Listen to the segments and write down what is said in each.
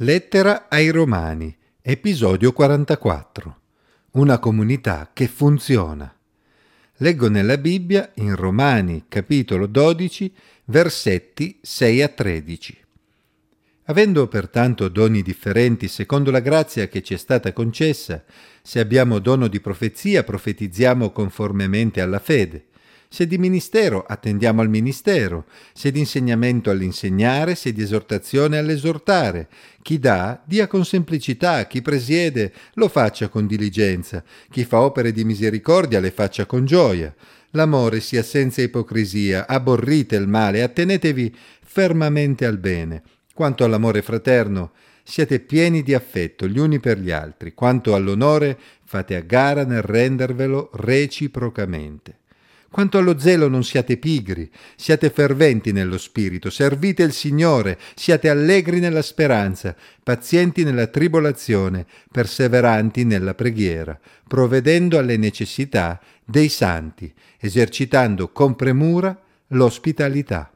Lettera ai Romani, episodio 44. Una comunità che funziona. Leggo nella Bibbia in Romani, capitolo 12, versetti 6 a 13. Avendo pertanto doni differenti secondo la grazia che ci è stata concessa, se abbiamo dono di profezia, profetizziamo conformemente alla fede se di ministero attendiamo al ministero, se di insegnamento all'insegnare, se di esortazione all'esortare. Chi dà, dia con semplicità, chi presiede, lo faccia con diligenza, chi fa opere di misericordia, le faccia con gioia. L'amore sia senza ipocrisia, aborrite il male, attenetevi fermamente al bene. Quanto all'amore fraterno, siate pieni di affetto gli uni per gli altri, quanto all'onore, fate a gara nel rendervelo reciprocamente. Quanto allo zelo non siate pigri, siate ferventi nello spirito, servite il Signore, siate allegri nella speranza, pazienti nella tribolazione, perseveranti nella preghiera, provvedendo alle necessità dei santi, esercitando con premura l'ospitalità.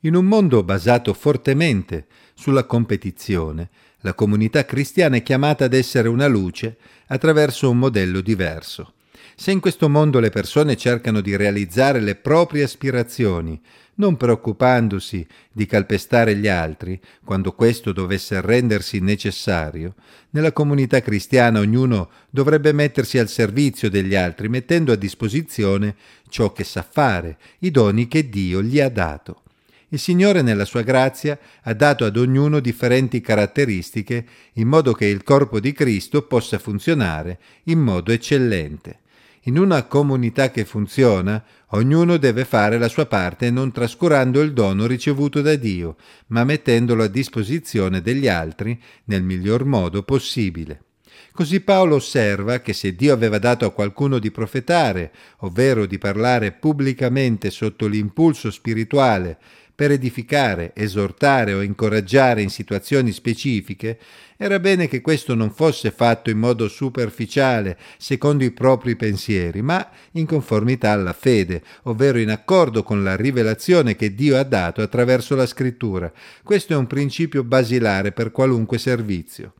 In un mondo basato fortemente sulla competizione, la comunità cristiana è chiamata ad essere una luce attraverso un modello diverso. Se in questo mondo le persone cercano di realizzare le proprie aspirazioni, non preoccupandosi di calpestare gli altri, quando questo dovesse rendersi necessario, nella comunità cristiana ognuno dovrebbe mettersi al servizio degli altri, mettendo a disposizione ciò che sa fare, i doni che Dio gli ha dato. Il Signore nella sua grazia ha dato ad ognuno differenti caratteristiche in modo che il corpo di Cristo possa funzionare in modo eccellente. In una comunità che funziona, ognuno deve fare la sua parte non trascurando il dono ricevuto da Dio, ma mettendolo a disposizione degli altri nel miglior modo possibile. Così Paolo osserva che se Dio aveva dato a qualcuno di profetare, ovvero di parlare pubblicamente sotto l'impulso spirituale, per edificare, esortare o incoraggiare in situazioni specifiche, era bene che questo non fosse fatto in modo superficiale, secondo i propri pensieri, ma in conformità alla fede, ovvero in accordo con la rivelazione che Dio ha dato attraverso la scrittura. Questo è un principio basilare per qualunque servizio.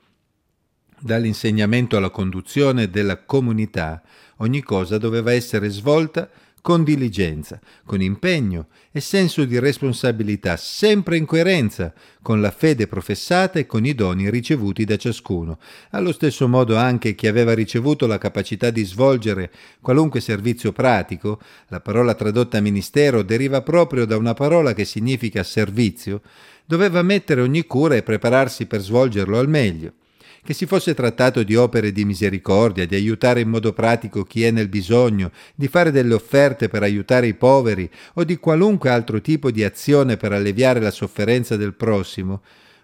Dall'insegnamento alla conduzione della comunità, ogni cosa doveva essere svolta con diligenza, con impegno e senso di responsabilità, sempre in coerenza con la fede professata e con i doni ricevuti da ciascuno. Allo stesso modo anche chi aveva ricevuto la capacità di svolgere qualunque servizio pratico, la parola tradotta ministero deriva proprio da una parola che significa servizio, doveva mettere ogni cura e prepararsi per svolgerlo al meglio che si fosse trattato di opere di misericordia, di aiutare in modo pratico chi è nel bisogno, di fare delle offerte per aiutare i poveri o di qualunque altro tipo di azione per alleviare la sofferenza del prossimo,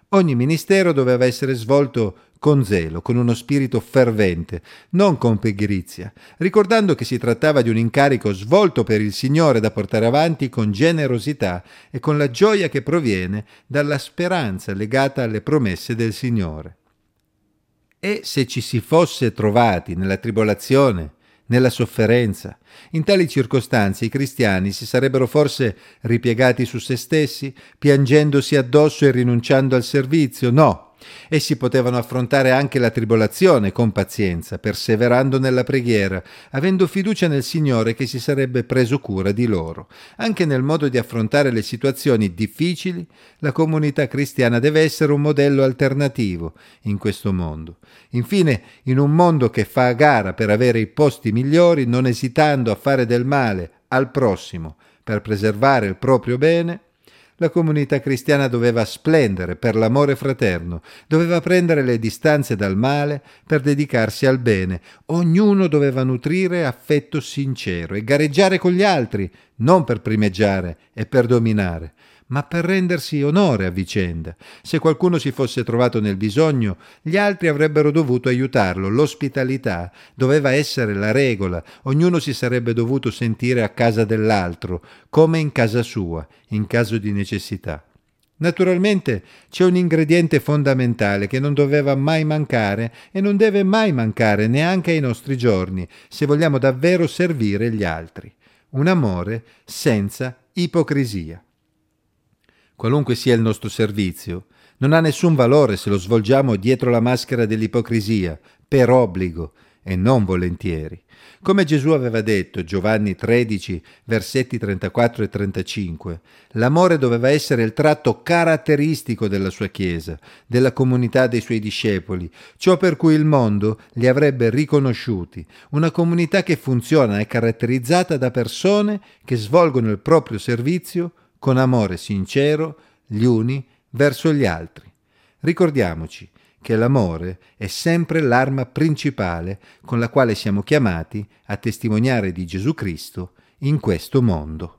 ogni ministero doveva essere svolto con zelo, con uno spirito fervente, non con pigrizia, ricordando che si trattava di un incarico svolto per il Signore da portare avanti con generosità e con la gioia che proviene dalla speranza legata alle promesse del Signore. E se ci si fosse trovati nella tribolazione, nella sofferenza, in tali circostanze i cristiani si sarebbero forse ripiegati su se stessi, piangendosi addosso e rinunciando al servizio? No, Essi potevano affrontare anche la tribolazione con pazienza, perseverando nella preghiera, avendo fiducia nel Signore che si sarebbe preso cura di loro. Anche nel modo di affrontare le situazioni difficili, la comunità cristiana deve essere un modello alternativo in questo mondo. Infine, in un mondo che fa a gara per avere i posti migliori, non esitando a fare del male al prossimo per preservare il proprio bene, la comunità cristiana doveva splendere per l'amore fraterno, doveva prendere le distanze dal male per dedicarsi al bene. Ognuno doveva nutrire affetto sincero e gareggiare con gli altri, non per primeggiare e per dominare, ma per rendersi onore a vicenda. Se qualcuno si fosse trovato nel bisogno, gli altri avrebbero dovuto aiutarlo. L'ospitalità doveva essere la regola, ognuno si sarebbe dovuto sentire a casa dell'altro, come in casa sua, in caso di necessità. Naturalmente c'è un ingrediente fondamentale che non doveva mai mancare e non deve mai mancare neanche ai nostri giorni, se vogliamo davvero servire gli altri. Un amore senza ipocrisia. Qualunque sia il nostro servizio, non ha nessun valore se lo svolgiamo dietro la maschera dell'ipocrisia, per obbligo e non volentieri. Come Gesù aveva detto, Giovanni 13, versetti 34 e 35, l'amore doveva essere il tratto caratteristico della sua Chiesa, della comunità dei suoi discepoli, ciò per cui il mondo li avrebbe riconosciuti, una comunità che funziona e caratterizzata da persone che svolgono il proprio servizio con amore sincero gli uni verso gli altri. Ricordiamoci che l'amore è sempre l'arma principale con la quale siamo chiamati a testimoniare di Gesù Cristo in questo mondo.